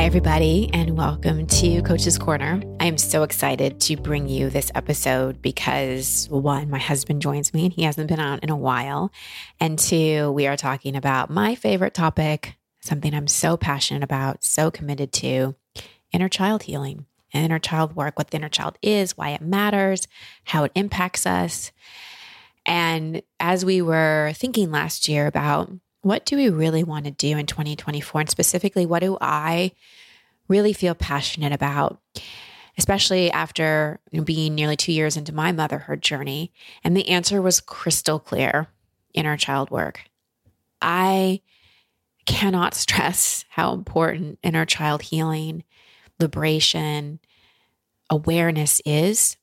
Hi, everybody, and welcome to Coach's Corner. I am so excited to bring you this episode because, one, my husband joins me and he hasn't been on in a while. And two, we are talking about my favorite topic, something I'm so passionate about, so committed to inner child healing and inner child work, what the inner child is, why it matters, how it impacts us. And as we were thinking last year about what do we really want to do in 2024? And specifically, what do I really feel passionate about? Especially after being nearly two years into my motherhood journey. And the answer was crystal clear inner child work. I cannot stress how important inner child healing, liberation, awareness is.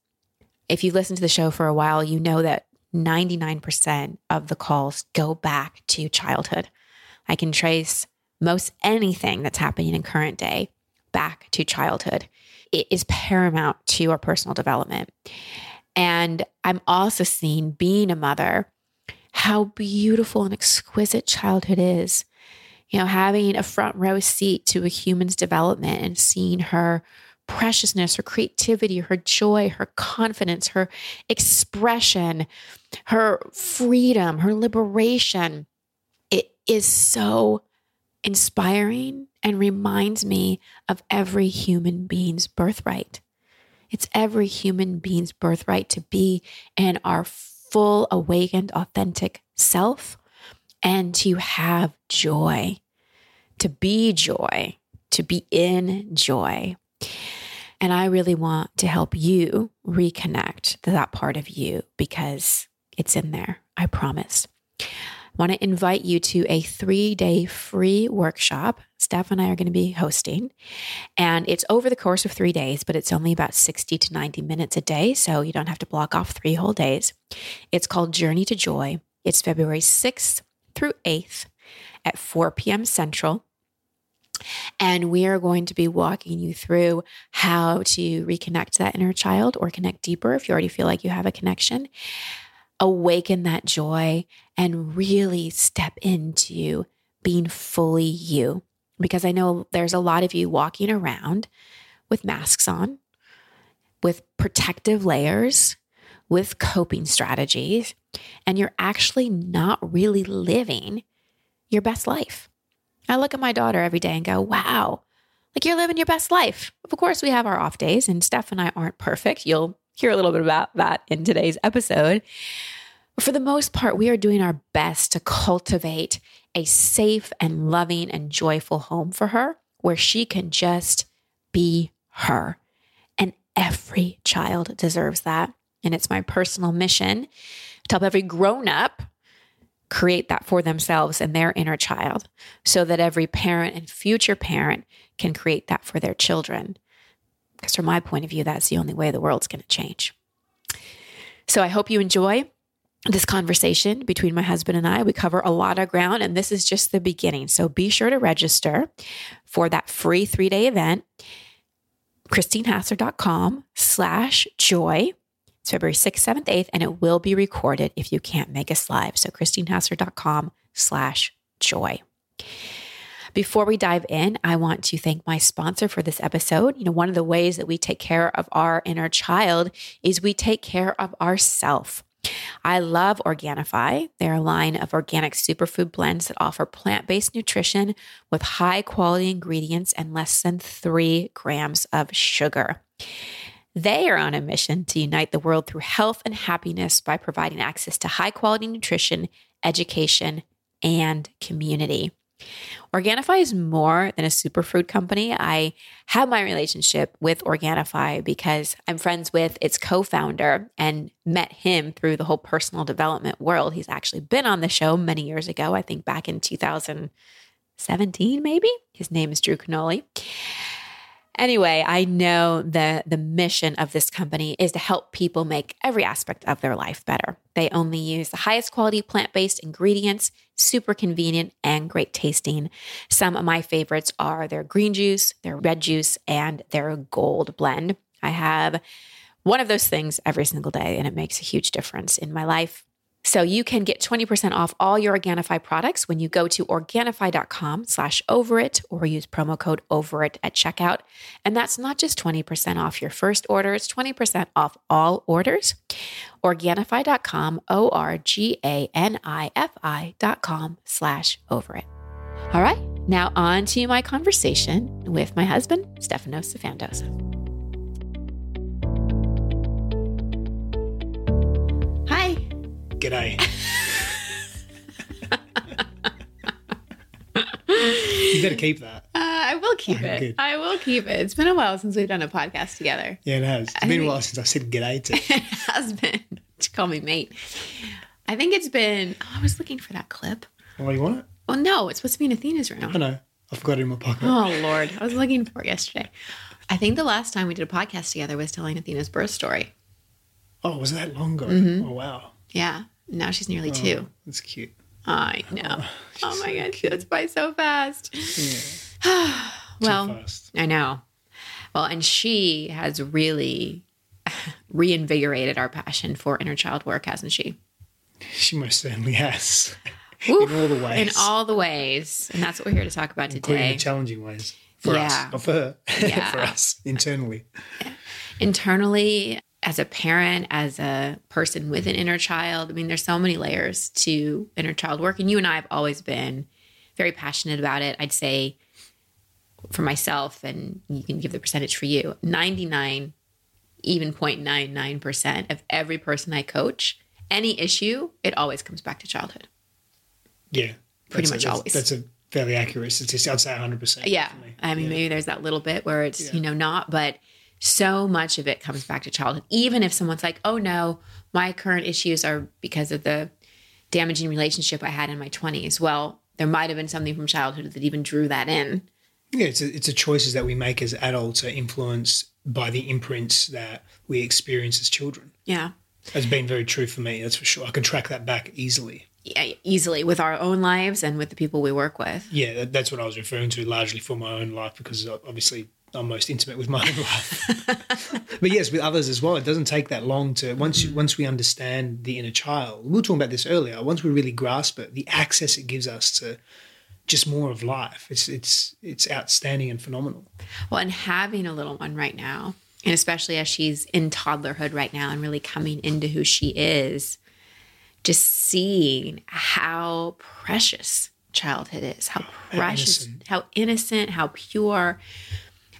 If you listen to the show for a while, you know that 99% of the calls go back to childhood. I can trace most anything that's happening in current day back to childhood. It is paramount to our personal development. And I'm also seeing being a mother how beautiful and exquisite childhood is. You know, having a front row seat to a human's development and seeing her preciousness, her creativity, her joy, her confidence, her expression, her freedom, her liberation. It is so inspiring and reminds me of every human being's birthright. It's every human being's birthright to be in our full, awakened, authentic self and to have joy, to be joy, to be in joy. And I really want to help you reconnect to that part of you because it's in there. I promise. I want to invite you to a three day free workshop. Stef and I are going to be hosting, and it's over the course of three days, but it's only about 60 to 90 minutes a day. So you don't have to block off three whole days. It's called Journey to Joy. It's February 6th through 8th at 4 p.m. Central. And we are going to be walking you through how to reconnect that inner child or connect deeper if you already feel like you have a connection, awaken that joy, and really step into being fully you. Because I know there's a lot of you walking around with masks on, with protective layers, with coping strategies, and you're actually not really living your best life. I look at my daughter every day and go, wow, like you're living your best life. Of course, we have our off days, and Stef and I aren't perfect. You'll hear a little bit about that in today's episode. But for the most part, we are doing our best to cultivate a safe and loving and joyful home for her where she can just be her. And every child deserves that. And it's my personal mission to help every grown up create that for themselves and their inner child so that every parent and future parent can create that for their children. Because from my point of view, that's the only way the world's going to change. So I hope you enjoy this conversation between my husband and I. We cover a lot of ground, and this is just the beginning. So be sure to register for that free three day event, christinehassler.com slash joy. It's February 6th, 7th, 8th, and it will be recorded if you can't make us live. So christinehassler.com slash joy. Before we dive in, I want to thank my sponsor for this episode. You know, one of the ways that we take care of our inner child is we take care of ourself. I love Organifi. They're a line of organic superfood blends that offer plant based nutrition with high quality ingredients and less than three grams of sugar. They are on a mission to unite the world through health and happiness by providing access to high quality nutrition, education, and community. Organifi is more than a superfood company. I have my relationship with Organifi because I'm friends with its co founder and met him through the whole personal development world. He's actually been on the show many years ago, I think back in 2017, maybe. His name is Drew Canole. Anyway, I know that the mission of this company is to help people make every aspect of their life better. They only use the highest quality plant based ingredients, super convenient and great tasting. Some of my favorites are their green juice, their red juice, and their gold blend. I have one of those things every single day, and it makes a huge difference in my life. So you can get 20% off all your Organifi products when you go to Organifi.com slash over it or use promo code over it at checkout. And that's not just 20% off your first order, it's 20% off all orders. Organifi.com, O-R-G-A-N-I-F-I.com slash over it. All right, now on to my conversation with my husband, Stefanos Sifandos. G'day. you better keep that. Uh, I will keep it. Good. I will keep it. It's been a while since we've done a podcast together. Yeah, it has. It's I been a while since I said g'day to. It has been. To call me mate. I think it's been. Oh, I was looking for that clip. Oh, you want it? Well, no, it's supposed to be in Athena's room. I know. I've got it in my pocket. Oh Lord, I was looking for it yesterday. I think the last time we did a podcast together was telling Athena's birth story. Oh, was that long ago? Mm-hmm. Oh, wow. Yeah, now she's nearly Oh, two. That's cute. I know. she's oh, oh my so gosh, that's by so fast. Yeah. well, fast. I know. Well, and she has really reinvigorated our passion for inner child work, hasn't she? She most certainly has. Woo. in all the ways. In all the ways. And that's what we're here to talk about including today. the challenging ways. For Yeah. us. Not for her. Yeah. for us internally. Internally, as a parent, as a person with an mm-hmm. inner child, I mean, there's so many layers to inner child work. And you and I have always been very passionate about it. I'd say for myself, and you can give the percentage for you 99, even 0.99% of every person I coach, any issue, it always comes back to childhood. Yeah. Pretty That's a- much that's- always. That's a fairly accurate statistic. I'd say 100%. Yeah. I mean, Yeah. maybe there's that little bit where it's, Yeah. you know, not, but so much of it comes back to childhood. Even if someone's like, oh no, my current issues are because of the damaging relationship I had in my 20s. Well, there might have been something from childhood that even drew that in. Yeah, it's a, it's the choices that we make as adults are influenced by the imprints that we experience as children. Yeah. That's been very true for me, that's for sure. I can track that back easily. Yeah, easily with our own lives and with the people we work with. Yeah, that's what I was referring to largely for my own life because uh, obviously I'm most intimate with my own life. but yes, with others as well, it doesn't take that long to once you, once we understand the inner child. We were talking about this earlier. Once we really grasp it, the access it gives us to just more of life. It's it's it's outstanding and phenomenal. Well, and having a little one right now, and especially as she's in toddlerhood right now and really coming into who she is, just seeing how precious childhood is, how precious, innocent. how innocent, how pure,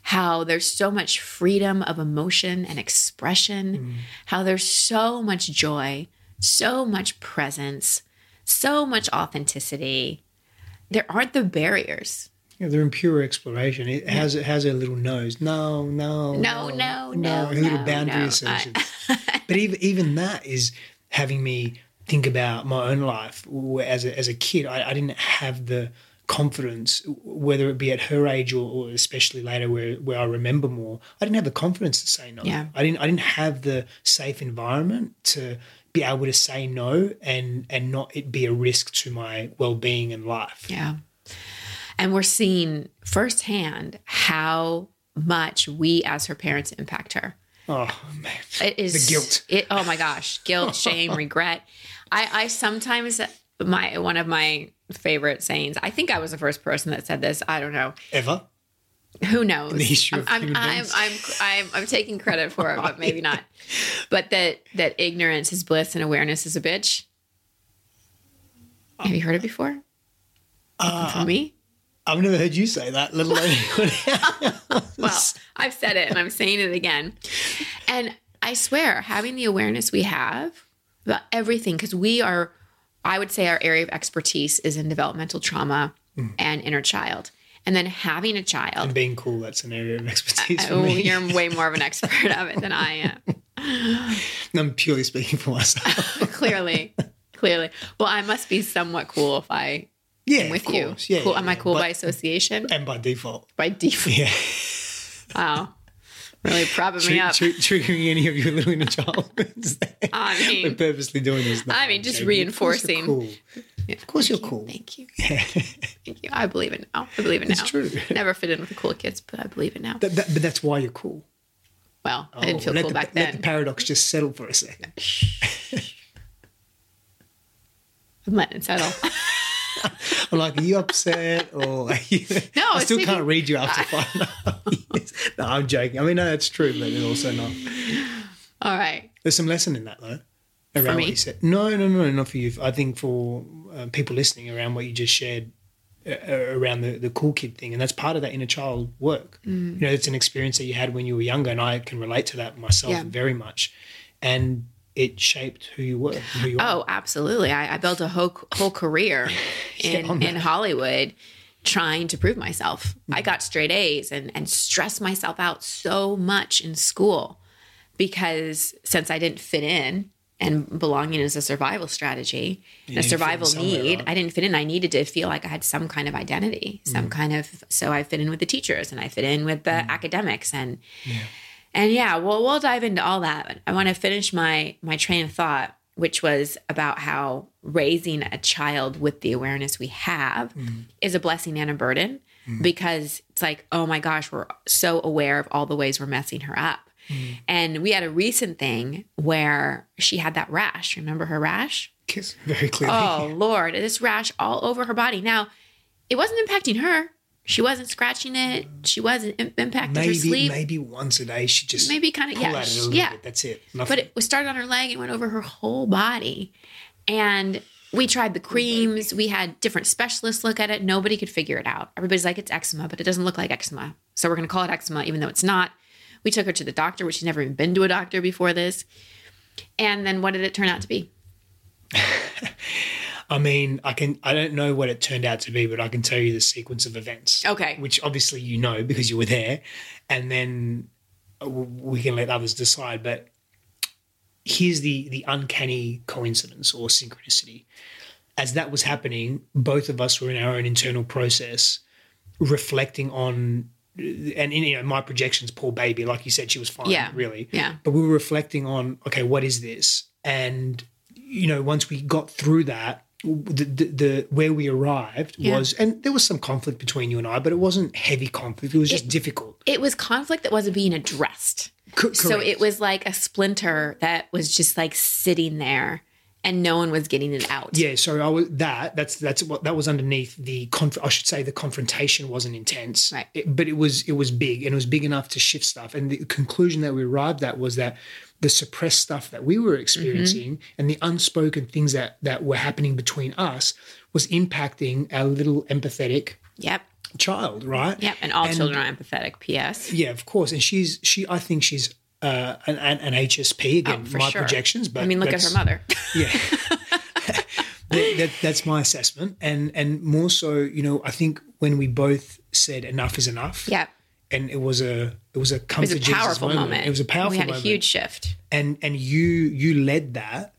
how there's so much freedom of emotion and expression, mm. how there's so much joy, so much presence, so much authenticity. There aren't the barriers. Yeah, they're in pure exploration. It has it has a little nose. No, no, No, no, no, a little no, boundary no. assertions. but even even that is having me think about my own life. As a, as a kid, I, I didn't have the confidence, whether it be at her age or, or especially later, where where I remember more. I didn't have the confidence to say no. Yeah. I didn't I didn't have the safe environment to be able to say no and and not it be a risk to my well being and life. Yeah. And we're seeing firsthand how much we as her parents impact her. Oh man. It is The guilt. It oh my gosh, guilt, shame, regret. I I sometimes my one of my favorite sayings. I think I was the first person that said this. I don't know. Ever? Who knows? I'm, I'm, I'm. I'm, I'm, I'm taking credit for it, but maybe not. But that that ignorance is bliss and awareness is a bitch. Have you heard it before? Uh, From me? I've never heard you say that, let alone. Well, I've said it and I'm saying it again. And I swear, having the awareness we have about everything, because we are, I would say our area of expertise is in developmental trauma mm. and inner child. And then having a child, and being cool, that's an area of expertise for oh, me. you're way more of an expert of it than I am. I'm purely speaking for myself. clearly, clearly. Well, I must be somewhat cool if I yeah, am with you. Yeah, cool. yeah, am I cool But- by association? and by default? By default. Yeah, Wow. Really propping me up. tr- triggering any of your little inner child. I We're mean, purposely doing this. No, I mean, just. Of course you're reinforcing. cool. Of course, you're cool. Thank you. Thank you. I believe it now. I believe it now. It's true. Never fit in with the cool kids, but I believe it now. That- that- but that's why you're cool. Well, I didn't oh, feel Oh, let cool the, back Let the paradox just settle for a second. I'm letting it settle. I'm like, are you upset or are you, No, I still taking- can't read you after five and a half years. No, I'm joking. I mean, no, that's true, but it's also not. All right. There's some lesson in that though. Around what you said. No, no, no, not for you. I think for uh, people listening around what you just shared uh, around the, the cool kid thing. And that's part of that inner child work. Mm. You know, it's an experience that you had when you were younger. And I can relate to that myself Yeah. very much. And it shaped who you were, who you oh, are. Oh, absolutely. I, I built a whole whole career in in. Hollywood trying to prove myself. I got straight A's and and stressed myself out so much in school because since I didn't fit in and belonging is a survival strategy, a to fit in survival need, right? I didn't fit in. I needed to feel like I had some kind of identity, some mm. kind of so I fit in with the teachers and I fit in with the mm. academics and and yeah, well, we'll dive into all that. But I want to finish my my train of thought, which was about how raising a child with the awareness we have mm-hmm. is a blessing and a burden mm-hmm. because it's like, oh my gosh, we're so aware of all the ways we're messing her up. Mm-hmm. And we had a recent thing where she had that rash. Remember her rash? Kiss very clearly. Oh Lord, this rash all over her body. Now, it wasn't impacting her. She wasn't scratching it. She wasn't im- impacting her maybe sleep. maybe once a day she just Maybe kind of yeah, at it a sh- little yeah. bit. That's it. Nothing. But it was started on her leg and went over her whole body. And we tried the creams. We had different specialists look at it. Nobody could figure it out. Everybody's like, it's eczema, but it doesn't look like eczema. So we're going to call it eczema, even though it's not. We took her to the doctor, which she's never even been to a doctor before this. And then what did it turn out to be? I mean, I can I don't know what it turned out to be, but I can tell you the sequence of events. Okay. Which obviously you know because you were there, and then we can let others decide. But here's the the uncanny coincidence or synchronicity. As that was happening, both of us were in our own internal process, reflecting on. And you know, my projections, poor baby, like you said, she was fine, Yeah. really. Yeah. But we were reflecting on, okay, what is this? And you know, once we got through that, the, the, the where we arrived Yeah. was, and there was some conflict between you and I, but it wasn't heavy conflict. It was just difficult. It was conflict that wasn't being addressed. Co- So it was like a splinter that was just like sitting there and no one was getting it out. Yeah, so I was that. That's that's what that was underneath the. Conf- I should say the confrontation wasn't intense, Right. It- but it was it was big and it was big enough to shift stuff. And the conclusion that we arrived at was that the suppressed stuff that we were experiencing mm-hmm. and the unspoken things that that were happening between us was impacting our little empathetic Yep. child, right? Yep. And all And- children are empathetic. P.S. Yeah, of course. And she's she. I think she's uh, an, an an HSP again. Oh, for my sure. projections, but I mean, look at her mother. Yeah. that, that, that's my assessment, and and more so, you know, I think when we both said enough is enough, Yeah. and it was a it was a come It was a Jesus powerful moment. It was a powerful moment. We had moment, a huge shift. and and you you led that,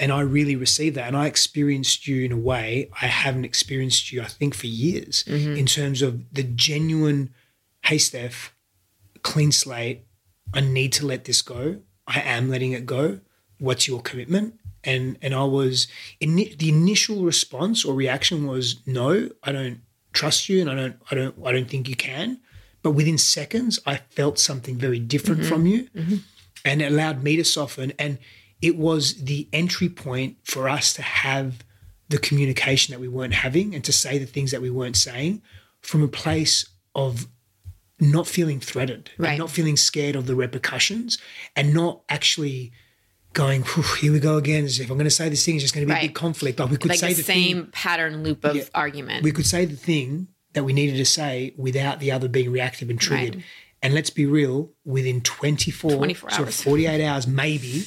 and I really received that, and I experienced you in a way I haven't experienced you, I think, for years, Mm-hmm. in terms of the genuine, hey Stef, clean slate. I need to let this go. I am letting it go. What's your commitment? And and I was in the initial response or reaction was no, I don't trust you, and I don't I don't I don't think you can. But within seconds, I felt something very different mm-hmm. from you, mm-hmm. and it allowed me to soften. And it was the entry point for us to have the communication that we weren't having and to say the things that we weren't saying from a place of not feeling threatened Right. not feeling scared of the repercussions and not actually going, "Whew, here we go again. If I'm going to say this thing, it's just going to be a big conflict. Like we could Like say the, the, same thing, pattern loop of Yeah. argument. we could say the thing that we needed to say without the other being reactive and triggered. Right. And let's be real, within 24, 24 so hours. 48 hours, maybe,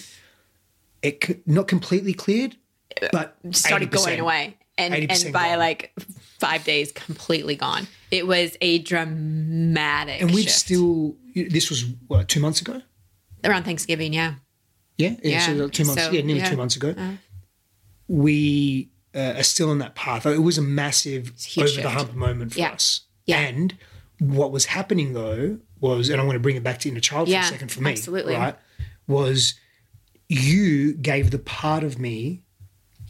it not completely cleared, uh, but started 80%. going away. And, and by gone. like five days, completely gone. It was a dramatic And we've shift. still, this was what, two months ago? around Thanksgiving, yeah. Yeah, yeah, so Yeah, two months, so, yeah, nearly yeah. two months ago. Uh. We uh, are still on that path. It was a massive a over the hump moment for Yeah. us. Yeah. And what was happening though was, and I want to bring it back to inner child for a second for me, absolutely. right? Was you gave the part of me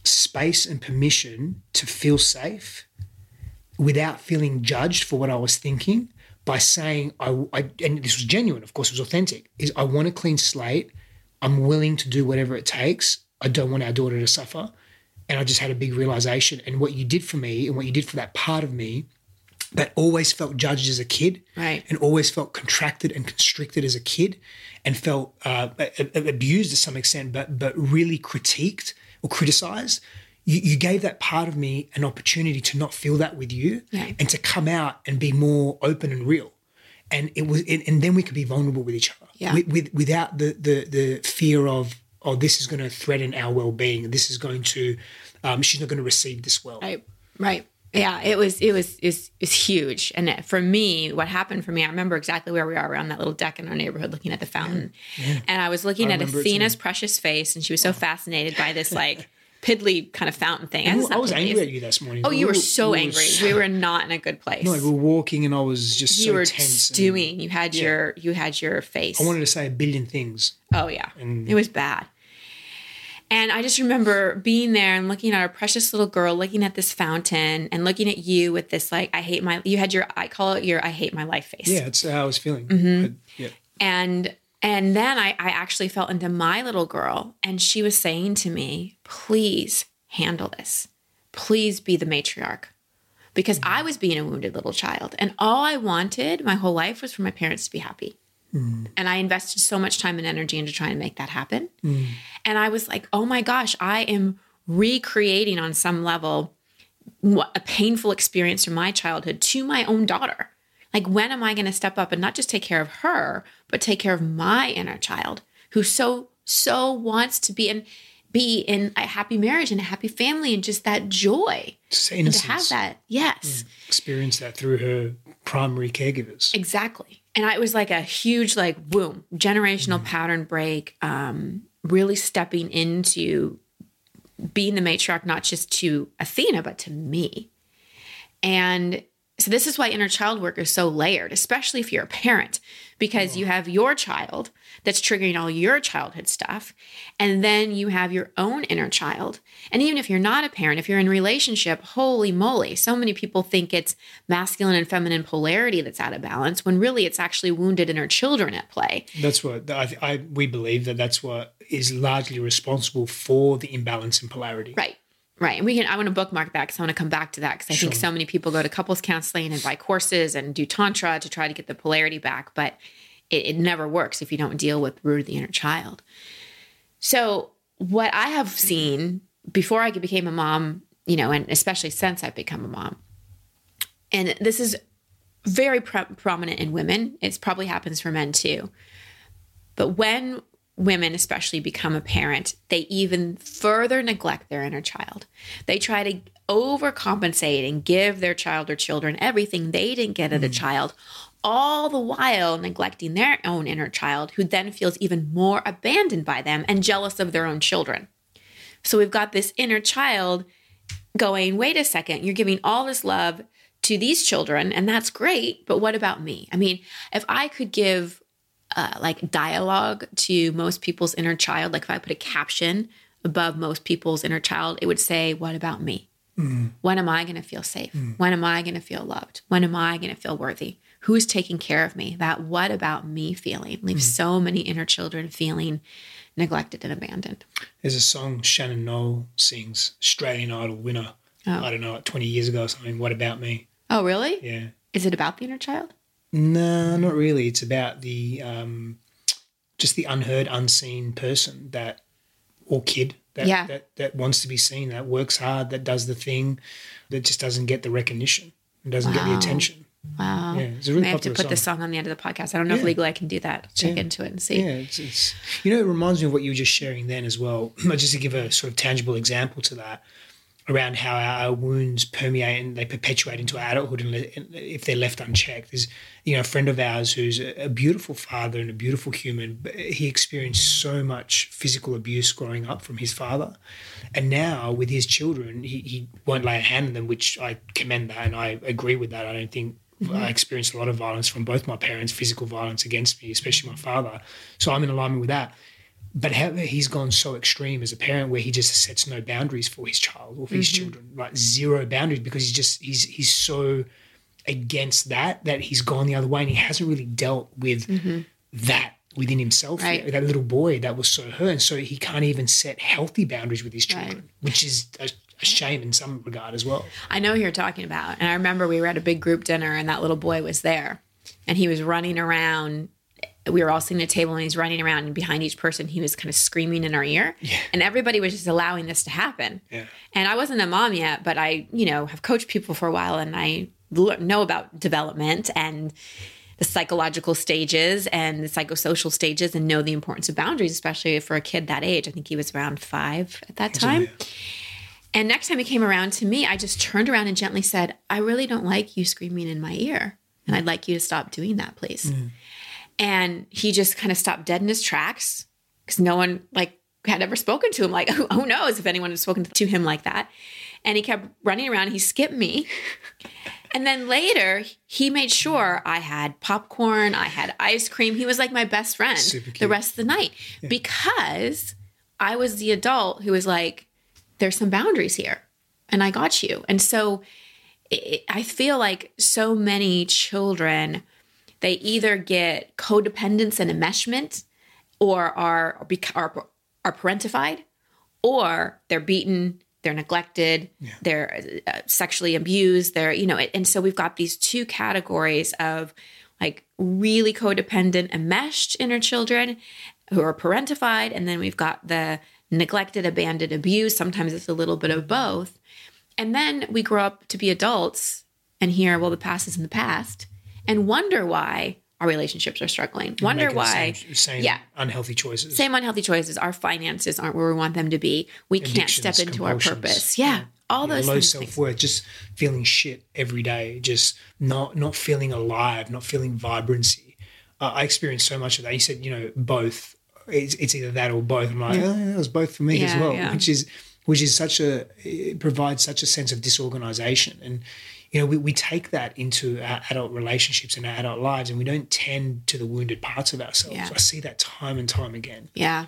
space and permission to feel safe without feeling judged for what I was thinking by saying, I, I, and this was genuine, of course, it was authentic, is I want a clean slate. I'm willing to do whatever it takes. I don't want our daughter to suffer. And I just had a big realization. And what you did for me and what you did for that part of me that always felt judged as a kid Right. and always felt contracted and constricted as a kid and felt uh, abused to some extent, but, but really critiqued or criticized. You, you gave that part of me an opportunity to not feel that with you Right. and to come out and be more open and real. And it was, and, and then we could be vulnerable with each other Yeah. with, with, without the, the, the fear of, oh, this is going to threaten our well being. This is going to, um, she's not going to receive this well. Right. Right. Yeah, it was it was is is huge. And it- for me, what happened for me, I remember exactly where we are around that little deck in our neighborhood looking at the fountain. And I was looking I at Athena's precious face and she was so fascinated by this like piddly kind of fountain thing. And it's I was piddly, angry at you this morning. Oh, you were We so we angry. We were not in a good place. No, we were walking and I was just you so were tense. and stewing. You had your you had your face. I wanted to say a billion things. Oh yeah, it was bad. And I just remember being there and looking at our precious little girl, looking at this fountain, and looking at you with this like I hate my. You had your I call it your I hate my life face. Yeah, that's how I was feeling. Mm-hmm. I- yeah. And and then I, I actually felt into my little girl, and she was saying to me, "Please handle this. Please be the matriarch." Because I was being a wounded little child, and all I wanted my whole life was for my parents to be happy. Mm. And I invested so much time and energy into trying to make that happen. Mm. And I was like, oh my gosh, I am recreating on some level what a painful experience from my childhood to my own daughter. Like, when am I going to step up and not just take care of her, but take care of my inner child who so, so wants to be in, be in a happy marriage and a happy family and just that joy Just innocence. to have that. Yes. Experience that through her primary caregivers. Exactly. And I, it was like a huge, like, boom, generational pattern break, um, really stepping into being the matriarch, not just to Athena, but to me. And so this is why inner child work is so layered, especially if you're a parent, because you mm. have your child that's triggering all your childhood stuff. And then you have your own inner child. And even if you're not a parent, if you're in relationship, holy moly, so many people think it's masculine and feminine polarity that's out of balance when really it's actually wounded inner children at play. That's what I, I we believe that that's what is largely responsible for the imbalance in polarity. Right. Right. And we can, I want to bookmark that because I want to come back to that because I think so many people go to couples counseling and buy courses and do Tantra to try to get the polarity back, but it, it never works if you don't deal with root of the inner child. So, what I have seen before I became a mom, you know, and especially since I've become a mom, and this is very pro- prominent in women, it probably happens for men too. But when women, especially, become a parent, they even further neglect their inner child. They try to overcompensate and give their child or children everything they didn't get as a hmm. child, all the while neglecting their own inner child, who then feels even more abandoned by them and jealous of their own children. So we've got this inner child going, wait a second, you're giving all this love to these children, and that's great, but what about me? I mean, if I could give uh, like dialogue to most people's inner child, like if I put a caption above most people's inner child, it would say, What about me? Mm. When am I going to feel safe? Mm. When am I going to feel loved? When am I going to feel worthy? Who's taking care of me? That what about me feeling leaves mm. so many inner children feeling neglected and abandoned. There's a song Shannon Noll sings, Australian Idol winner. Oh. I don't know, like 20 years ago or something. What about me? Oh, really? Yeah. Is it about the inner child? No, not really. It's about the um, just the unheard, unseen person that or kid that, Yeah. that that wants to be seen, that works hard, that does the thing, that just doesn't get the recognition, and doesn't get the attention. Wow. Yeah, it's a really I have to put this song on the end of the podcast. I don't know if Yeah. legally I can do that. Check Yeah. into it and see. Yeah, it's, it's you know it reminds me of what you were just sharing then as well. just to give a sort of tangible example to that, around how our wounds permeate and they perpetuate into adulthood, and if they're left unchecked. There's you know a friend of ours who's a beautiful father and a beautiful human, but he experienced so much physical abuse growing up from his father, and now with his children, he, he won't lay a hand on them, which I commend that and I agree with that. I don't think. Mm-hmm. I experienced a lot of violence from both my parents, physical violence against me, especially my father. So I'm in alignment with that. But how he's gone so extreme as a parent where he just sets no boundaries for his child or for his mm-hmm. children, like zero boundaries because he's just he's he's so against that that he's gone the other way and he hasn't really dealt with mm-hmm. that within himself, Right. that little boy that was so hurt. And so he can't even set healthy boundaries with his children, Right. which is a, a shame in some regard as well. I know who you're talking about. And I remember we were at a big group dinner and that little boy was there and he was running around. We were all sitting at a table and he's running around and behind each person he was kind of screaming in our ear. And everybody was just allowing this to happen. Yeah. And I wasn't a mom yet, but I, you know, have coached people for a while and i know about development and the psychological stages and the psychosocial stages and know the importance of boundaries, especially for a kid that age. I think he was around five at that time. And next time he came around to me, I just turned around and gently said, I really don't like you screaming in my ear. And I'd like you to stop doing that, please. Mm. And he just kind of stopped dead in his tracks because no one like had ever spoken to him. Like, who, who knows if anyone had spoken to him like that. And he kept running around. He skipped me. And then later, he made sure I had popcorn, I had ice cream. He was like my best friend the rest of the night because I was the adult who was like, there's some boundaries here and I got you. And so it, I feel like so many children, they either get codependence and enmeshment or are, are, are parentified or they're beaten they're neglected they're uh, sexually abused they're you know and so we've got these two categories of like really codependent enmeshed inner children who are parentified and then we've got the neglected abandoned abused. Sometimes it's a little bit of both. And then we grow up to be adults and hear well the past is in the past and wonder why our relationships are struggling wonder why same, same yeah. unhealthy choices. same unhealthy choices. Our finances aren't where we want them to be. We can't step into our purpose. Yeah, all Yeah, those low self worth, just feeling shit every day, just not not feeling alive, not feeling vibrancy. Uh, I experienced so much of that. You said, you know, both. It's, it's either that or both. I'm like, oh, yeah, that was both for me as well, yeah. which is which is such a it provides such a sense of disorganization and. You know, we, we take that into our adult relationships and our adult lives, and we don't tend to the wounded parts of ourselves. Yeah. I see that time and time again. Yeah.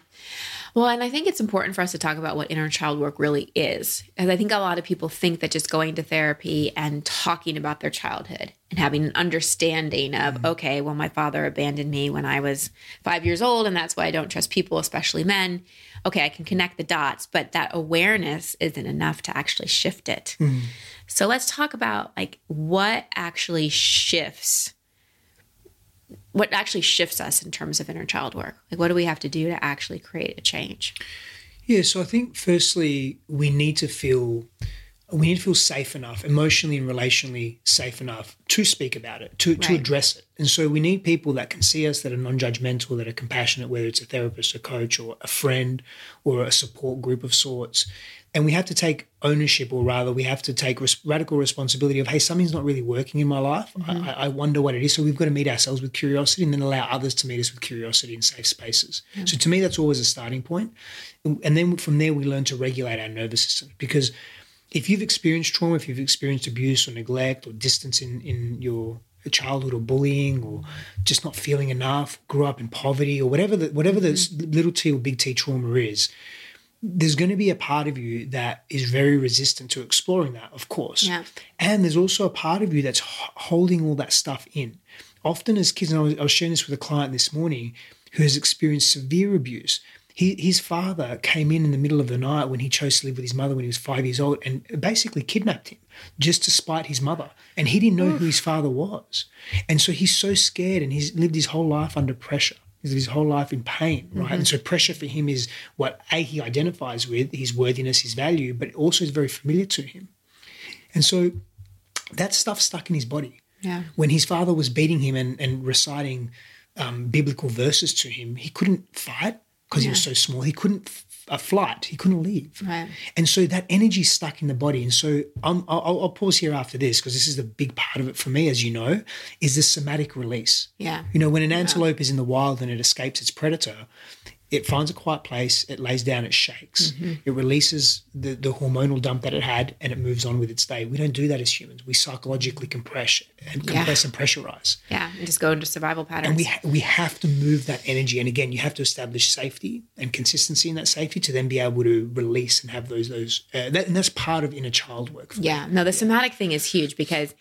Well, and I think it's important for us to talk about what inner child work really is. Because I think a lot of people think that just going to therapy and talking about their childhood and having an understanding of, mm-hmm. okay, well, my father abandoned me when I was five years old, and that's why I don't trust people, especially men. Okay, I can connect the dots, but that awareness isn't enough to actually shift it. Hmm. So let's talk about like what actually shifts what actually shifts us in terms of inner child work? Like, what do we have to do to actually create a change? Yeah, so I think firstly we need to feel we need to feel safe enough, emotionally and relationally safe enough to speak about it, to, to address it. And so we need people that can see us, that are non-judgmental, that are compassionate, whether it's a therapist, a coach, or a friend, or a support group of sorts. And we have to take ownership, or rather, we have to take res- radical responsibility of, hey, something's not really working in my life. Mm-hmm. I, I wonder what it is. So we've got to meet ourselves with curiosity, and then allow others to meet us with curiosity in safe spaces. So to me, that's always a starting point. And and then from there, we learn to regulate our nervous system because if you've experienced trauma, if you've experienced abuse or neglect or distance in, in your childhood or bullying or just not feeling enough, grew up in poverty or whatever the, whatever the little t or big T trauma is, there's going to be a part of you that is very resistant to exploring that, of course. Yeah. And there's also a part of you that's holding all that stuff in. Often, as kids, and I was, I was sharing this with a client this morning who has experienced severe abuse. He, his father came in in the middle of the night when he chose to live with his mother when he was five years old and basically kidnapped him just to spite his mother. And he didn't know who his father was. And so he's so scared and he's lived his whole life under pressure. He's lived his whole life in pain, right? And so pressure for him is what A, he identifies with, his worthiness, his value, but also is very familiar to him. And so that stuff stuck in his body. Yeah. When his father was beating him and, and reciting um, biblical verses to him, he couldn't fight because he was so small. He couldn't uh, flight. He couldn't leave. Right. And so that energy stuck in the body. And so I'll, I'll pause here after this because this is the big part of it for me, as you know, is the somatic release. Yeah. You know, when an antelope is in the wild and it escapes its predator, it finds a quiet place, it lays down, it shakes, Mm-hmm. it releases the, the hormonal dump that it had, and it moves on with its day. We don't do that as humans. We psychologically compress and Yeah. compress and pressurize. Yeah. And just go into survival patterns. And we ha- we have to move that energy. And again, you have to establish safety and consistency in that safety to then be able to release and have those those. Uh, that, and that's part of inner child work. yeah. No, the somatic thing is huge because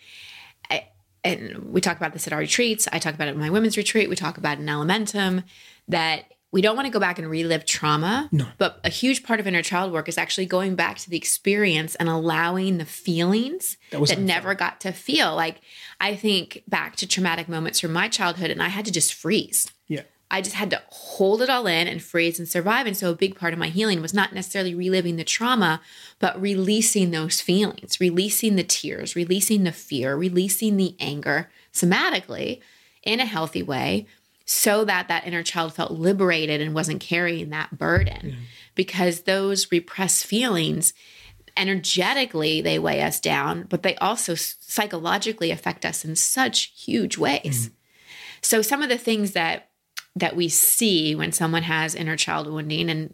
I, and we talk about this at our retreats. I talk about it in my women's retreat. We talk about it in Elementum that we don't want to go back and relive trauma. No. But a huge part of inner child work is actually going back to the experience and allowing the feelings That that never got to feel. Like I think back to traumatic moments from my childhood and I had to just freeze. Yeah. I just had to hold it all in and freeze and survive. And so a big part of my healing was not necessarily reliving the trauma, but releasing those feelings, releasing the tears, releasing the fear, releasing the anger somatically in a healthy way so that that inner child felt liberated and wasn't carrying that burden. Because those repressed feelings energetically they weigh us down but they also psychologically affect us in such huge ways. Mm-hmm. So some of the things that that we see when someone has inner child wounding and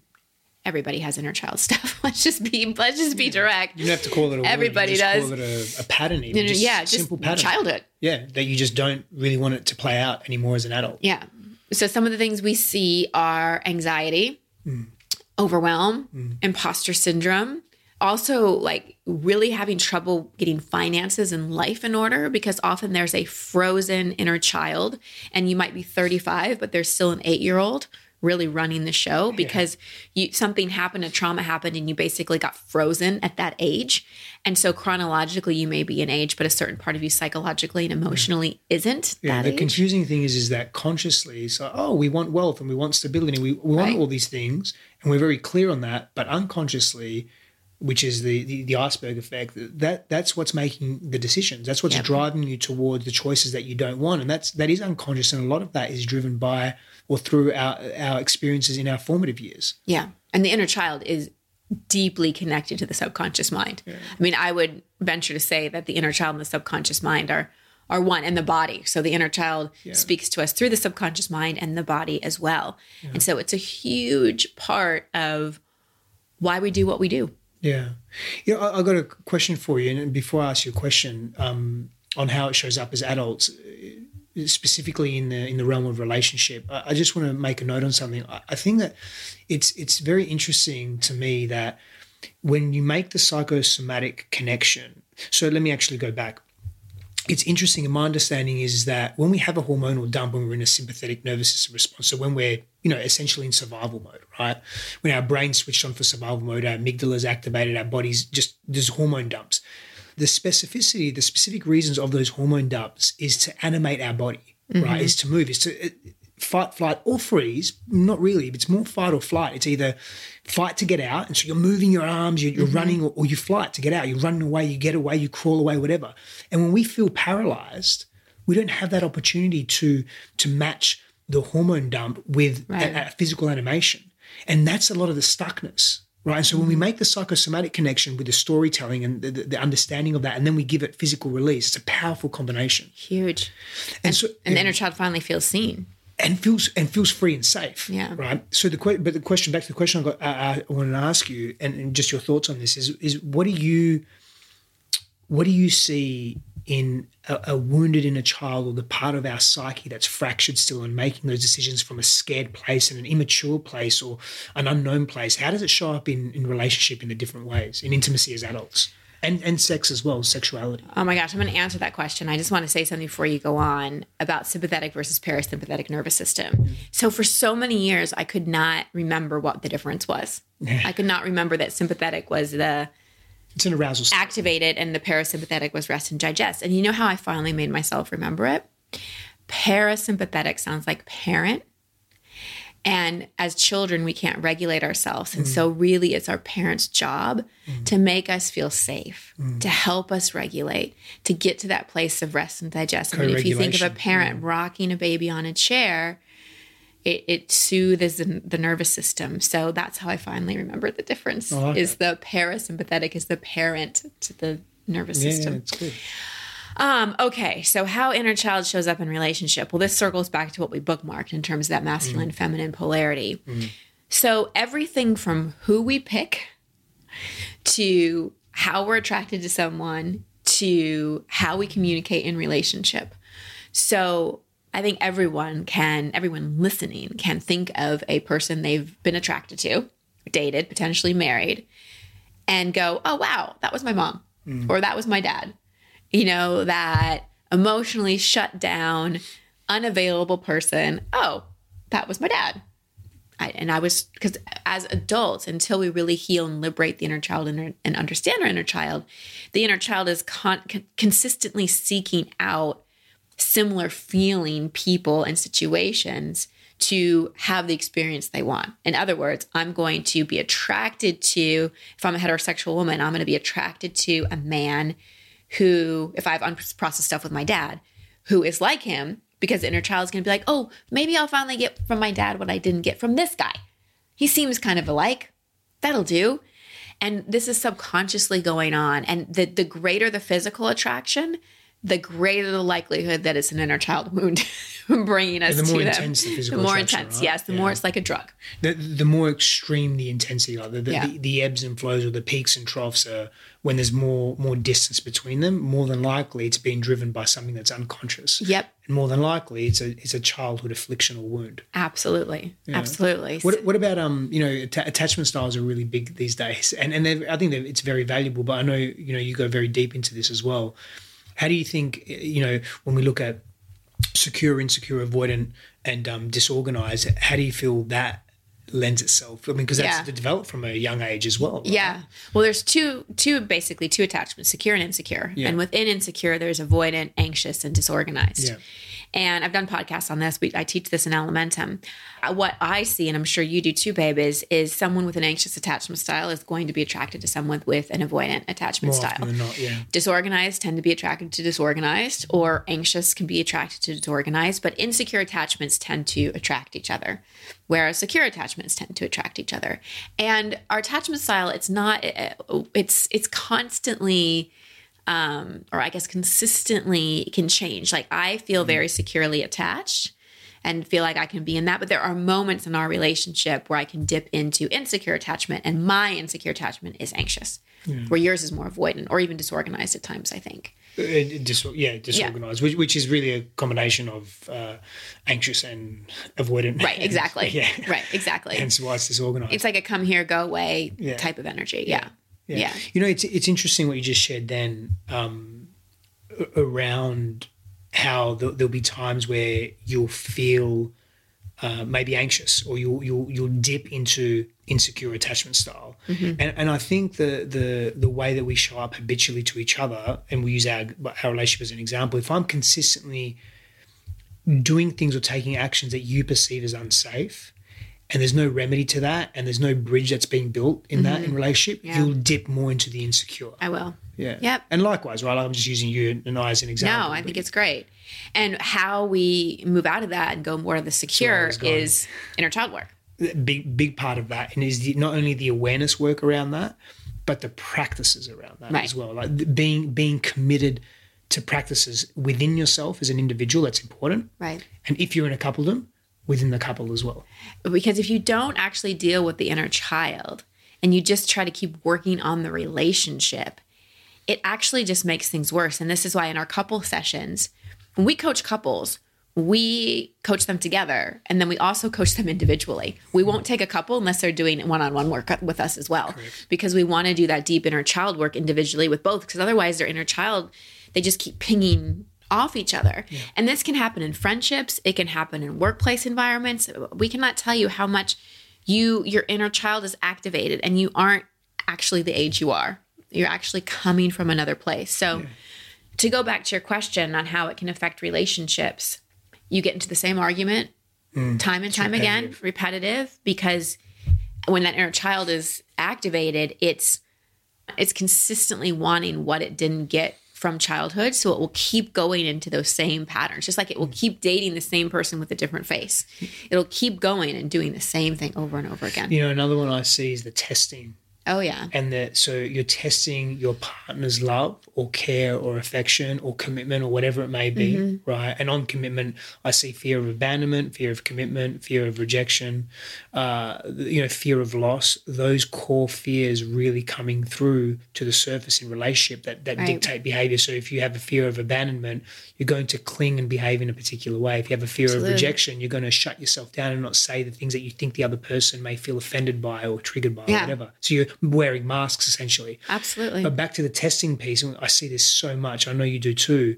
everybody has inner child stuff let's just be let's just be direct You don't have to call it a word, you Everybody does. Call it a, a pattern, even. Just yeah just simple pattern. childhood Yeah, that you just don't really want it to play out anymore as an adult. Yeah. So some of the things we see are anxiety, mm. overwhelm, mm. imposter syndrome, also like really having trouble getting finances and life in order because often there's a frozen inner child and you might be 35 but there's still an 8-year-old really running the show because you something happened a trauma happened and you basically got frozen at that age and so chronologically you may be an age but a certain part of you psychologically and emotionally isn't Yeah, that the age. confusing thing is, is that consciously, it's like, oh, we want wealth and we want stability, we, we want Right. all these things, and we're very clear on that. But unconsciously, which is the, the the iceberg effect, that that's what's making the decisions. That's what's Yep. driving you towards the choices that you don't want, and that's that is unconscious, and a lot of that is driven by or through our our experiences in our formative years. Yeah. And the inner child is deeply connected to the subconscious mind. I mean, I would venture to say that the inner child and the subconscious mind are are one and the body. So the inner child speaks to us through the subconscious mind and the body as well. And so it's a huge part of why we do what we do. Yeah, yeah. I, I got a question for you, and before I ask you a question um, on how it shows up as adults, uh, specifically in the in the realm of relationship, I, I just want to make a note on something. I, I think that it's it's very interesting to me that when you make the psychosomatic connection. So let me actually go back it's interesting and my understanding is that when we have a hormonal dump when we're in a sympathetic nervous system response so when we're you know essentially in survival mode right? When our brain switched on for survival mode our amygdala is activated our body's just there's hormone dumps. The specificity the specific reasons of those hormone dumps is to animate our body right? Is to move is to uh, fight flight or freeze not really it's more fight or flight it's either fight to get out and so you're moving your arms you're, you're mm-hmm. running or, or you flight to get out you're running away you get away you crawl away whatever and when we feel paralyzed we don't have that opportunity to to match the hormone dump with Right. a, physical animation and that's a lot of the stuckness right and so when we mm-hmm. make the psychosomatic connection with the storytelling and the, the, the understanding of that and then we give it physical release it's a powerful combination Huge. and, so And the inner child finally feels seen. And feels and feels free and safe. Yeah. Right. So the que- but the question back to the question I got I, I wanted to ask you and, and just your thoughts on this is is what do you what do you see in a, a wounded inner child or the part of our psyche that's fractured still and making those decisions from a scared place and an immature place or an unknown place? How does it show up in, in relationship in the different ways, in intimacy as adults? And and sex as well, sexuality. Oh my gosh, I'm going to answer that question. I just want to say something before you go on about sympathetic versus parasympathetic nervous system. So, for so many years, I could not remember what the difference was. I could not remember that sympathetic was the It's an arousal state. activated and the parasympathetic was rest and digest. And you know how I finally made myself remember it? Parasympathetic sounds like parent. And as children, we can't regulate ourselves. And so, really, it's our parents' job to make us feel safe, to help us regulate, to get to that place of rest and digest. I mean, if you think of a parent rocking a baby on a chair, it, it soothes the, the nervous system. So that's how I finally remember the difference. like is the parasympathetic is the parent to the nervous Yeah, system. yeah. Um, okay, so how inner child shows up in relationship. Well, this circles back to what we bookmarked in terms of that masculine mm-hmm. feminine polarity. Mm-hmm. So everything from who we pick to how we're attracted to someone to how we communicate in relationship. So I think everyone can, everyone listening can think of a person they've been attracted to, dated, potentially married, and go, oh, wow, that was my mom mm. or that was my dad. You know, that emotionally shut down, unavailable person. Oh, that was my dad. I, and I was because as adults, until we really heal and liberate the inner child and, and understand our inner child, the inner child is con- consistently seeking out similar feeling people and situations to have the experience they want. In other words, I'm going to be attracted to, if I'm a heterosexual woman, I'm going to be attracted to a man who, if I have unprocessed stuff with my dad, who is like him, because the inner child is going to be like, oh, maybe I'll finally get from my dad what I didn't get from this guy. He seems kind of alike. That'll do. And this is subconsciously going on. And the, the greater the physical attraction, the greater the likelihood that it's an inner child wound bringing us the more to intense them. the physical the more intense, right? yes. The Yeah. more it's like a drug. the, the more extreme the intensity, like the, the, Yeah. the, the ebbs and flows or the peaks and troughs are when there's more more distance between them, more than likely it's being driven by something that's unconscious. Yep, And more than likely it's a it's a childhood affliction or wound. absolutely, absolutely. What, what about um you know atta- attachment styles are really big these days and and I think it's very valuable but I know you know you go very deep into this as well. How do you think you know when we look at secure, insecure, avoidant, and um, disorganized? How do you feel that lends itself? I mean, because that's Yeah. developed from a young age as well. right? Yeah. Well, there's two, two basically two attachments: secure and insecure. Yeah. And within insecure, there's avoidant, anxious, and disorganized. Yeah. And I've done podcasts on this. We, I teach this in Elementum. Uh, What I see, and I'm sure you do too, babe, is is someone with an anxious attachment style is going to be attracted to someone with an avoidant attachment More style. not, yeah. Disorganized tend to be attracted to disorganized, or anxious can be attracted to disorganized, but insecure attachments tend to attract each other, whereas secure attachments tend to attract each other. And our attachment style, it's not, it's it's constantly, um, or I guess consistently can change. Like I feel very securely attached and feel like I can be in that. But there are moments in our relationship where I can dip into insecure attachment, and my insecure attachment is anxious, where yours is more avoidant or even disorganized at times, I think. Uh, dis- yeah, disorganized, Which, which is really a combination of uh, anxious and avoidant. Right, exactly. yeah. Right, exactly. Hence why it's disorganized. it's like a come here, go away Yeah. type of energy. Yeah. Yeah. Yeah. You know, it's it's interesting what you just shared then um, around how there'll, there'll be times where you'll feel uh, maybe anxious or you'll you'll you'll dip into insecure attachment style. Mm-hmm. And and I think the the the way that we show up habitually to each other and we use our our relationship as an example, if I'm consistently doing things or taking actions that you perceive as unsafe and there's no remedy to that and there's no bridge that's being built in that in relationship Mm-hmm. Yeah. you'll dip more into the insecure I will. yeah Yep. and likewise right i'm just using you and i as an example No, I think it's great. And how we move out of that and go more to the secure going. is inner child work. big big part of that and is the, not only the awareness work around that but the practices around that Right. as well like being being committed to practices within yourself as an individual that's important Right. and if you're in a couple of them within the couple as well Because if you don't actually deal with the inner child and you just try to keep working on the relationship, it actually just makes things worse. And this is why in our couple sessions, when we coach couples, we coach them together and then we also coach them individually. We won't take a couple unless they're doing one on one work with us as well, because we want to do that deep inner child work individually with both, because otherwise their inner child, they just keep pinging off each other. And this can happen in friendships, it can happen in workplace environments. We cannot tell you how much you your inner child is activated and you aren't actually the age you are. You're actually coming from another place. So to go back to your question on how it can affect relationships, you get into the same argument mm. time and time again, repetitive, because when that inner child is activated, it's it's consistently wanting what it didn't get from childhood. So it will keep going into those same patterns, just like it will mm. keep dating the same person with a different face. It'll keep going and doing the same thing over and over again. you know another one i see is the testing Oh, yeah. and that so you're testing your partner's love or care or affection or commitment or whatever it may be Mm-hmm. right and on commitment i see fear of abandonment fear of commitment fear of rejection uh, you know fear of loss those core fears really coming through to the surface in relationship that, that Right. dictate behavior so if you have a fear of abandonment you're going to cling and behave in a particular way if you have a fear Absolutely. of rejection you're going to shut yourself down and not say the things that you think the other person may feel offended by or triggered by or whatever so you're wearing masks essentially. Absolutely. But back to the testing piece, and I see this so much. I know you do too.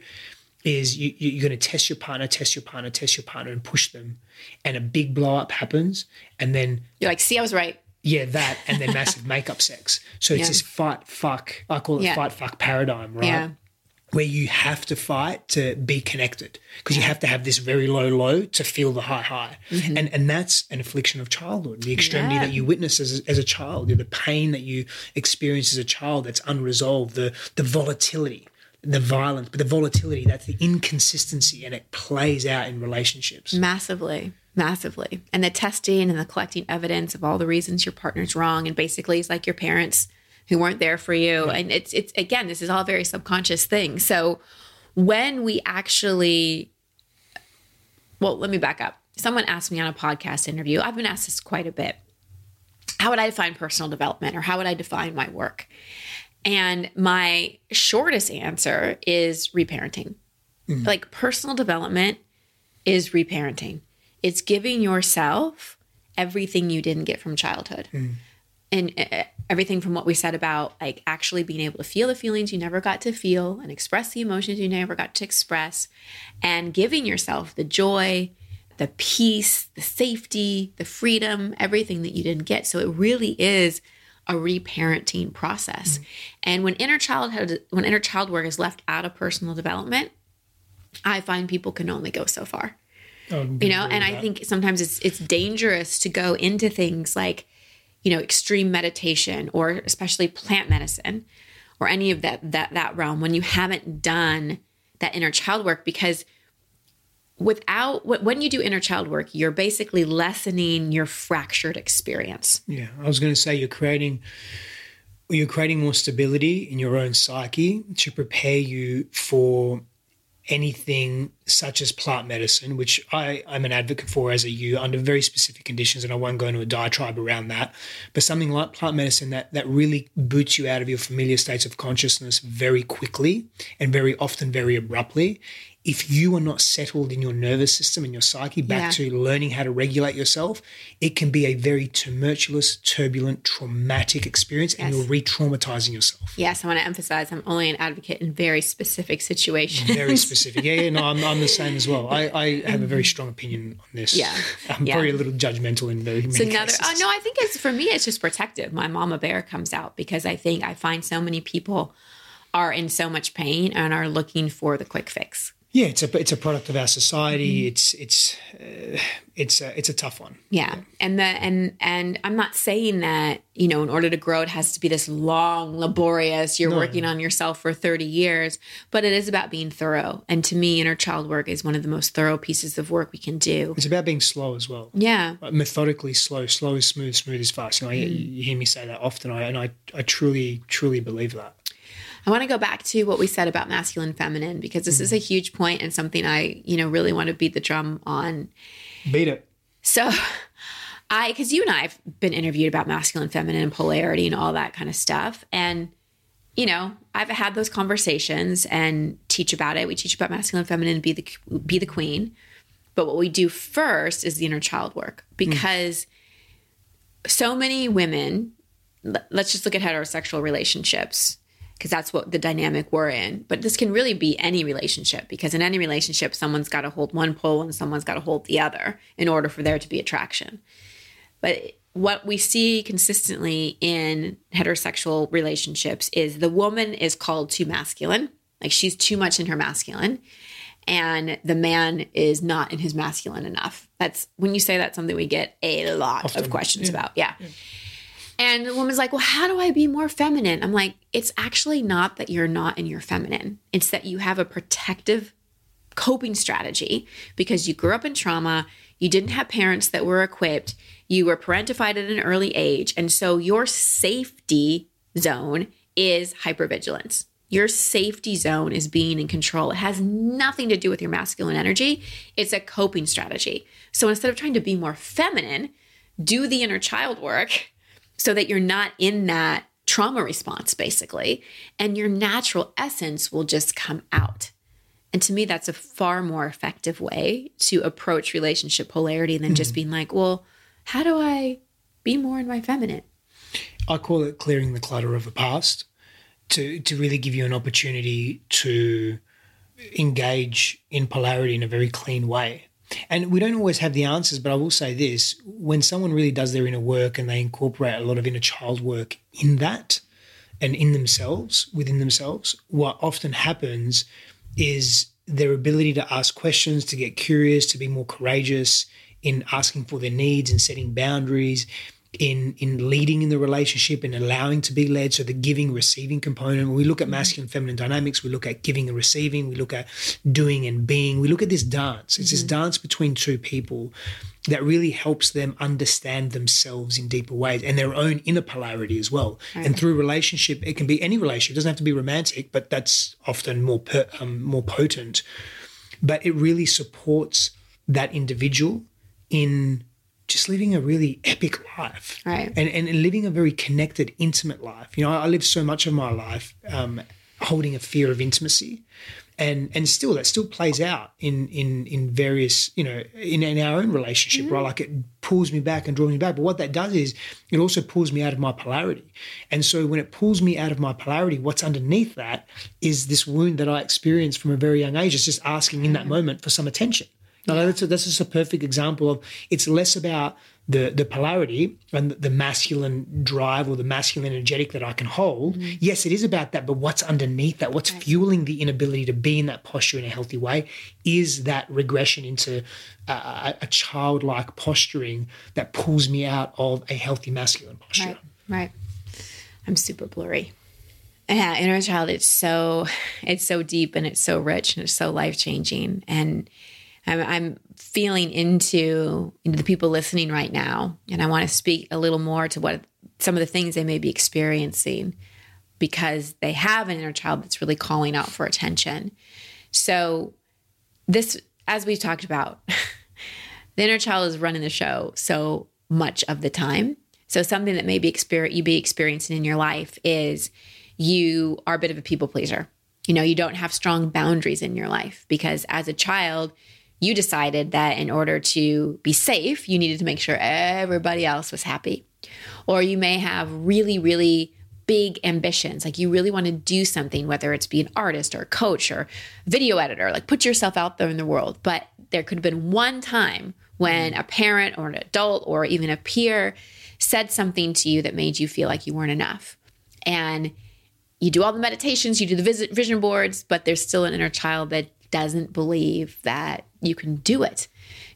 is you, you- you're going to test your partner, test your partner, test your partner, and push them, and a big blow up happens, and then You're like, see, I was right. yeah, that, and then massive makeup sex. So it's Yeah. this fight fuck. I call it Yeah. fight fuck paradigm, right? Yeah. Where you have to fight to be connected because you have to have this very low low to feel the high high, and and that's an affliction of childhood. The extremity Mm-hmm. Yeah. that you witness as, as a child, the pain that you experience as a child that's unresolved, the the volatility, the violence, but the volatility that's the inconsistency, and it plays out in relationships. Massively, massively. And the testing and the collecting evidence of all the reasons your partner's wrong. And basically, it's like your parents who weren't there for you. And it's, it's again, this is all very subconscious thing. So when we actually, well, let me back up. Someone asked me on a podcast interview, I've been asked this quite a bit. How would I define personal development or how would I define my work? And my shortest answer is reparenting. Like personal development is reparenting. It's giving yourself everything you didn't get from childhood. And uh, everything from what we said about like actually being able to feel the feelings you never got to feel and express the emotions you never got to express and giving yourself the joy, the peace, the safety, the freedom, everything that you didn't get. So it really is a reparenting process. And when inner childhood when inner child work is left out of personal development, I find people can only go so far. Oh, You know, and I think sometimes it's it's dangerous to go into things like, you know, extreme meditation or especially plant medicine or any of that that that realm when you haven't done that inner child work because without when you do inner child work, you're basically lessening your fractured experience. Yeah, I was going to say you're creating you're creating more stability in your own psyche to prepare you for anything such as plant medicine, which I, I'm an advocate for as a you under very specific conditions, and I won't go into a diatribe around that. But something like plant medicine that that really boots you out of your familiar states of consciousness very quickly and very often very abruptly. If you are not settled in your nervous system and your psyche back Yeah. to learning how to regulate yourself, it can be a very tumultuous, turbulent, traumatic experience, and you're re-traumatizing yourself. Yes, I want to emphasize I'm only an advocate in very specific situations. Very specific. Yeah, yeah, no, I'm, I'm the same as well. I, I have a very strong opinion on this. Yeah, I'm yeah. probably a little judgmental in very many It's another. cases. Oh no, I think it's for me. It's just protective. My mama bear comes out because I think I find so many people are in so much pain and are looking for the quick fix. Yeah, it's a it's a product of our society. Mm-hmm. It's it's uh, it's a it's a tough one. Yeah. And the and and I'm not saying that, you know, in order to grow it has to be this long, laborious, you're working on yourself for 30 years, but it is about being thorough. And to me, inner child work is one of the most thorough pieces of work we can do. It's about being slow as well. Yeah. Like, methodically slow. Slow is smooth. Smooth is fast. You know, I, Mm. you hear me say that often, I, and I I truly truly believe that. I want to go back to what we said about masculine feminine because this is a mm-hmm. huge point and something I, you know, really want to beat the drum on. Beat it. So I because you and I have been interviewed about masculine, feminine, and polarity and all that kind of stuff. And, you know, I've had those conversations and teach about it. We teach about masculine, feminine, be the be the queen. But what we do first is the inner child work mm. because so many women, let's just look at heterosexual relationships because that's what the dynamic we're in. But this can really be any relationship because in any relationship, someone's got to hold one pole and someone's got to hold the other in order for there to be attraction. But what we see consistently in heterosexual relationships is the woman is called too masculine, like she's too much in her masculine, and the man is not in his masculine enough. That's when you say that's something we get a lot of questions about. Yeah. And the woman's like, Well, how do I be more feminine? I'm like, It's actually not that you're not in your feminine, it's that you have a protective coping strategy because you grew up in trauma, you didn't have parents that were equipped, you were parentified at an early age. And so your safety zone is hypervigilance. Your safety zone is being in control. It has nothing to do with your masculine energy. It's a coping strategy. So instead of trying to be more feminine, do the inner child work so that you're not in that trauma response, basically, and your natural essence will just come out. And to me, that's a far more effective way to approach relationship polarity than just mm-hmm. being like, well, how do I be more in my feminine? I call it clearing the clutter of the past to to really give you an opportunity to engage in polarity in a very clean way. And we don't always have the answers, but I will say this. When someone really does their inner work and they incorporate a lot of inner child work in that and in themselves, within themselves, what often happens is their ability to ask questions, to get curious, to be more courageous in asking for their needs and setting boundaries, in in leading in the relationship and allowing to be led so the giving receiving component when we look at mm-hmm. masculine feminine dynamics we look at giving and receiving we look at doing and being we look at this dance it's mm-hmm. this dance between two people that really helps them understand themselves in deeper ways and their own inner polarity as well right. and through relationship it can be any relationship it doesn't have to be romantic but that's often more per, um, more potent but it really supports that individual in just living a really epic life. Right. And, and living a very connected, intimate life. You know, I, live so much of my life um, holding a fear of intimacy. And, and still that still plays out in in in various you know in, in our own relationship mm-hmm. right like it pulls me back and draws me back but what that does is it also pulls me out of my polarity and so when it pulls me out of my polarity what's underneath that is this wound that I experienced from a very young age it's just asking in that mm-hmm. moment for some attention no, that's, a, that's just a perfect example of it's less about the the polarity and the masculine drive or the masculine energetic that I can hold. Mm-hmm. Yes, it is about that, but what's underneath that? What's right. fueling the inability to be in that posture in a healthy way? Is that regression into a, a childlike posturing that pulls me out of a healthy masculine posture? Right. Right. I'm super blurry. Yeah, inner child. It's so it's so deep and it's so rich and it's so life changing and I'm, I'm feeling into into the people listening right now, and I want to speak a little more to what some of the things they may be experiencing because they have an inner child that's really calling out for attention. So, this, as we've talked about, the inner child is running the show so much of the time. So, something that maybe experience you be experiencing in your life is you are a bit of a people pleaser. You know, you don't have strong boundaries in your life because as a child, you decided that in order to be safe, you needed to make sure everybody else was happy. Or you may have really, really big ambitions. Like you really want to do something, whether it's be an artist or a coach or video editor, like put yourself out there in the world. But there could have been one time when mm-hmm. a parent or an adult or even a peer said something to you that made you feel like you weren't enough. And you do all the meditations, you do the vision boards, but there's still an inner child that doesn't believe that you can do it.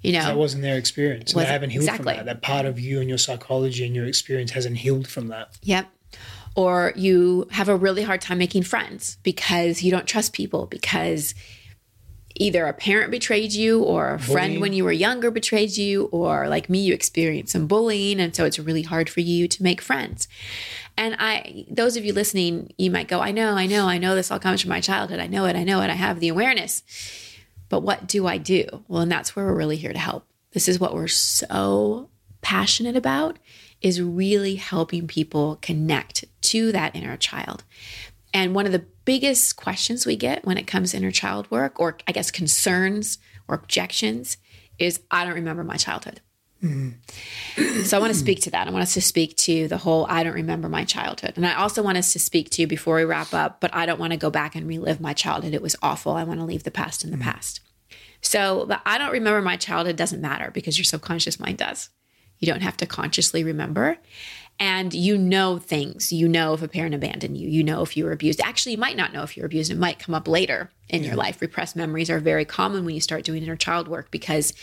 You know, that wasn't their experience. they haven't healed exactly. from that. That part of you and your psychology and your experience hasn't healed from that. Yep. Or you have a really hard time making friends because you don't trust people because either a parent betrayed you or a bullying. friend when you were younger betrayed you or like me you experienced some bullying and so it's really hard for you to make friends and I, those of you listening, you might go, I know, I know, I know this all comes from my childhood. I know it, I know it, I have the awareness. But what do I do? Well, and that's where we're really here to help. This is what we're so passionate about is really helping people connect to that inner child. And one of the biggest questions we get when it comes to inner child work, or I guess concerns or objections, is I don't remember my childhood. Mm-hmm. So I want to speak to that. I want us to speak to the whole I don't remember my childhood. And I also want us to speak to before we wrap up, but I don't want to go back and relive my childhood. It was awful. I want to leave the past in the mm-hmm. past. So the I don't remember my childhood doesn't matter because your subconscious mind does. You don't have to consciously remember. And you know things. You know if a parent abandoned you. You know if you were abused. Actually, you might not know if you were abused. It might come up later in yeah. your life. Repressed memories are very common when you start doing inner child work because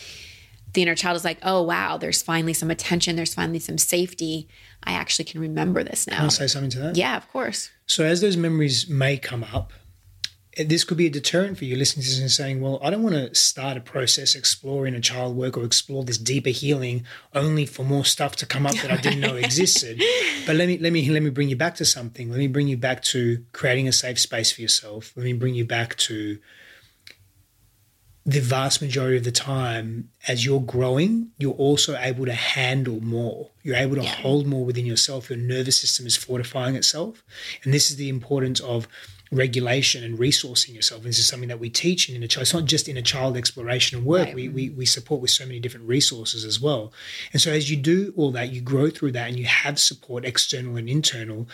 the inner child is like, oh, wow, there's finally some attention. There's finally some safety. I actually can remember this now. Can I say something to that? Yeah, of course. So, as those memories may come up, this could be a deterrent for you listening to this and saying, well, I don't want to start a process exploring a child work or explore this deeper healing only for more stuff to come up that I didn't know existed. but let me let me let me bring you back to something. Let me bring you back to creating a safe space for yourself. Let me bring you back to the vast majority of the time, as you're growing, you're also able to handle more. You're able to yeah. hold more within yourself. Your nervous system is fortifying itself. And this is the importance of regulation and resourcing yourself. This is something that we teach in inner child. It's not just inner child exploration and work. Right. We, we, we support with so many different resources as well. And so as you do all that, you grow through that and you have support external and internal,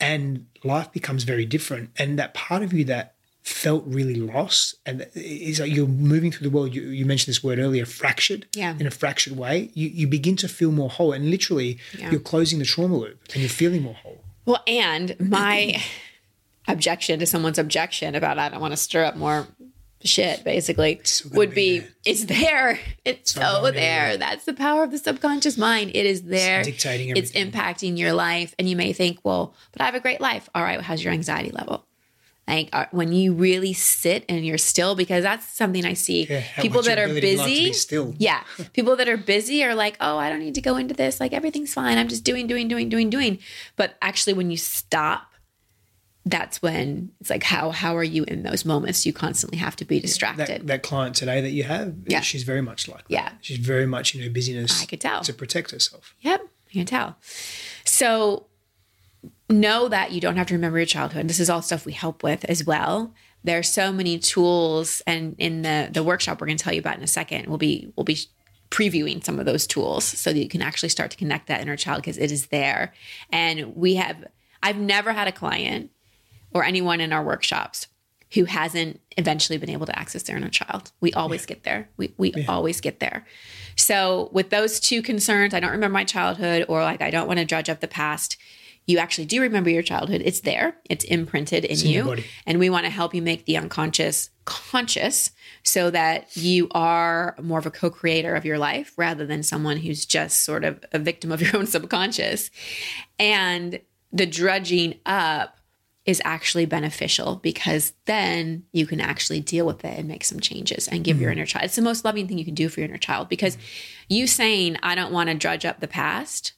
and life becomes very different. And that part of you that felt really lost and it's like you're moving through the world you, you mentioned this word earlier fractured Yeah. in a fractured way you, you begin to feel more whole and literally Yeah. you're closing the trauma loop and you're feeling more whole Well, and my objection to someone's objection about I don't want to stir up more shit, basically, gonna would be it's there. It's not so there. That's the power of the subconscious mind. It is there. dictating It's impacting your life. And you may think, well, but I have a great life. All right, how's your anxiety level? Like uh, when you really sit and you're still, because that's something I see. Yeah, people that are busy, still? yeah. People that are busy are like, oh, I don't need to go into this. Like everything's fine. I'm just doing, doing, doing, doing, doing. But actually, when you stop, that's when it's like, how how are you in those moments? You constantly have to be distracted. that, that client today that you have Yeah. she's very much like that. Yeah. she's very much in her busyness I could tell. to protect herself Yep, I can tell. So know that you don't have to remember your childhood. This is all stuff we help with as well. There are so many tools, and in the the workshop we're going to tell you about in a second, we'll be we'll be previewing some of those tools so that you can actually start to connect that inner child because it is there. And we have I've never had a client or anyone in our workshops who hasn't eventually been able to access their inner child. We always get there. We we always get there. So with those two concerns, I don't remember my childhood or like I don't want to judge up the past. You actually do remember your childhood. It's there. It's imprinted in you. And we want to help you make the unconscious conscious so that you are more of a co-creator of your life rather than someone who's just sort of a victim of your own subconscious. And the drudging up is actually beneficial because then you can actually deal with it and make some changes and give your inner child. It's the most loving thing you can do for your inner child because you saying, I don't want to drudge up the past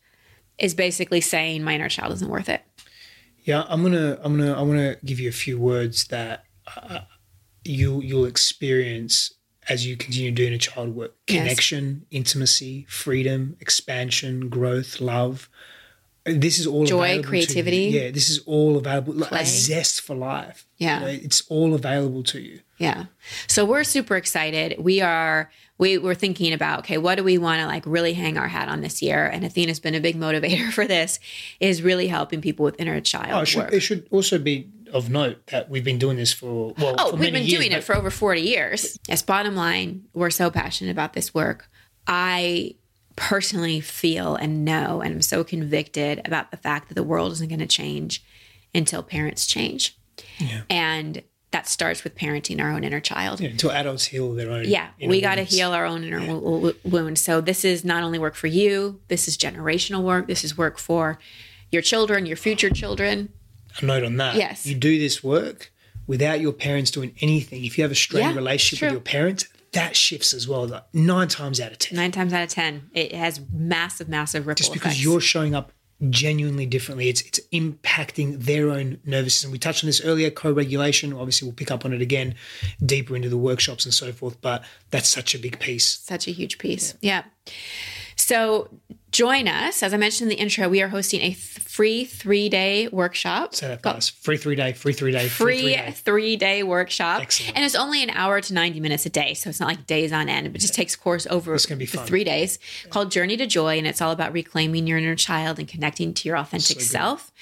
is basically saying my inner child isn't worth it. Yeah, I'm gonna, I'm gonna, I want to give you a few words that uh, you you'll experience as you continue doing a child work: Yes. connection, intimacy, freedom, expansion, growth, love. This is all Joy, available to you. creativity. Yeah, this is all available. Like Play. a zest for life. Yeah. You know, it's all available to you. Yeah. So we're super excited. We are we we're thinking about okay, what do we want to like really hang our hat on this year? And Athena's been a big motivator for this is really helping people with inner child Oh, it should, work. it should also be of note that we've been doing this for well, Oh, for we've been years, doing it for over 40 years. Yes, bottom line, we're so passionate about this work. I personally feel and know and I'm so convicted about the fact that the world isn't going to change until parents change. And that starts with parenting our own inner child. Yeah, until adults heal their own. Yeah, we got to heal our own inner wo- wo- wounds. So this is not only work for you, this is generational work. This is work for your children, your future children. a note on that. Yes. You do this work without your parents doing anything. If you have a strained Yeah, relationship with your parents, that shifts as well. Like nine times out of ten. Nine times out of ten, it has massive, massive ripple Just because effects. you're showing up genuinely differently, it's it's impacting their own nervous system. We touched on this earlier, co-regulation. Obviously, we'll pick up on it again deeper into the workshops and so forth. But that's such a big piece. such a huge piece. Yeah. So join us. As I mentioned in the intro, we are hosting a th- free three day workshop. Say that fast. Free three day, free three day, free, three Free day. three day workshop. Excellent. And it's only an hour to 90 minutes a day. So it's not like days on end. It just takes course over It's gonna be fun. three days called Journey to Joy. And it's all about reclaiming your inner child and connecting to your authentic good. self.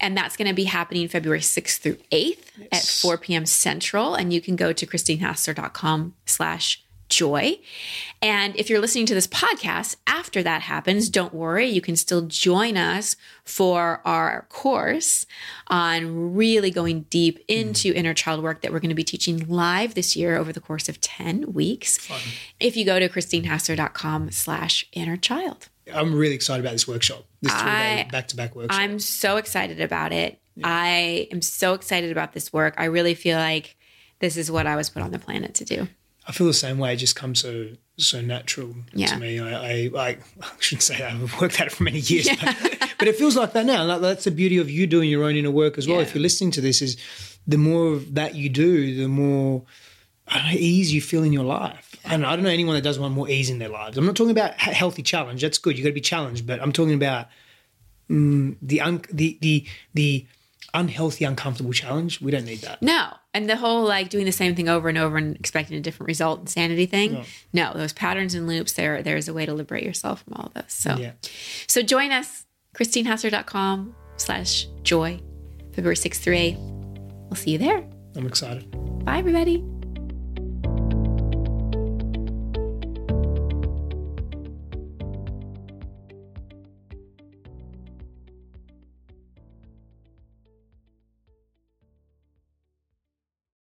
And that's going to be happening February 6th through 8th at 4 p.m. Central. And you can go to christinehassler.com slash joy. And if you're listening to this podcast after that happens, don't worry. You can still join us for our course on really going deep mm-hmm. into inner child work that we're going to be teaching live this year over the course of 10 weeks. If you go to christinehassler.com slash inner child. I'm really excited about this workshop. This three day I- back to back workshop. I'm so excited about it. I am so excited about this work. I really feel like this is what I was put on the planet to do. I feel the same way. It just comes so so natural Yeah. to me. I, I, I, I shouldn't say that. I've worked at it for many years, but, but it feels like that now. Like, that's the beauty of you doing your own inner work as well. Yeah. If you're listening to this, is the more of that you do, the more know, ease you feel in your life. And I don't know anyone that does want more ease in their lives. I'm not talking about he- healthy challenge. That's good. You got to be challenged, but I'm talking about mm, the un, the the the unhealthy, uncomfortable challenge. We don't need that. No. And the whole like doing the same thing over and over and expecting a different result insanity thing. No, those patterns and loops, there there's a way to liberate yourself from all of this. So Yeah. so join us, christinehassler.com slash joy, February 6th through 8th. We'll see you there. I'm excited. Bye, everybody.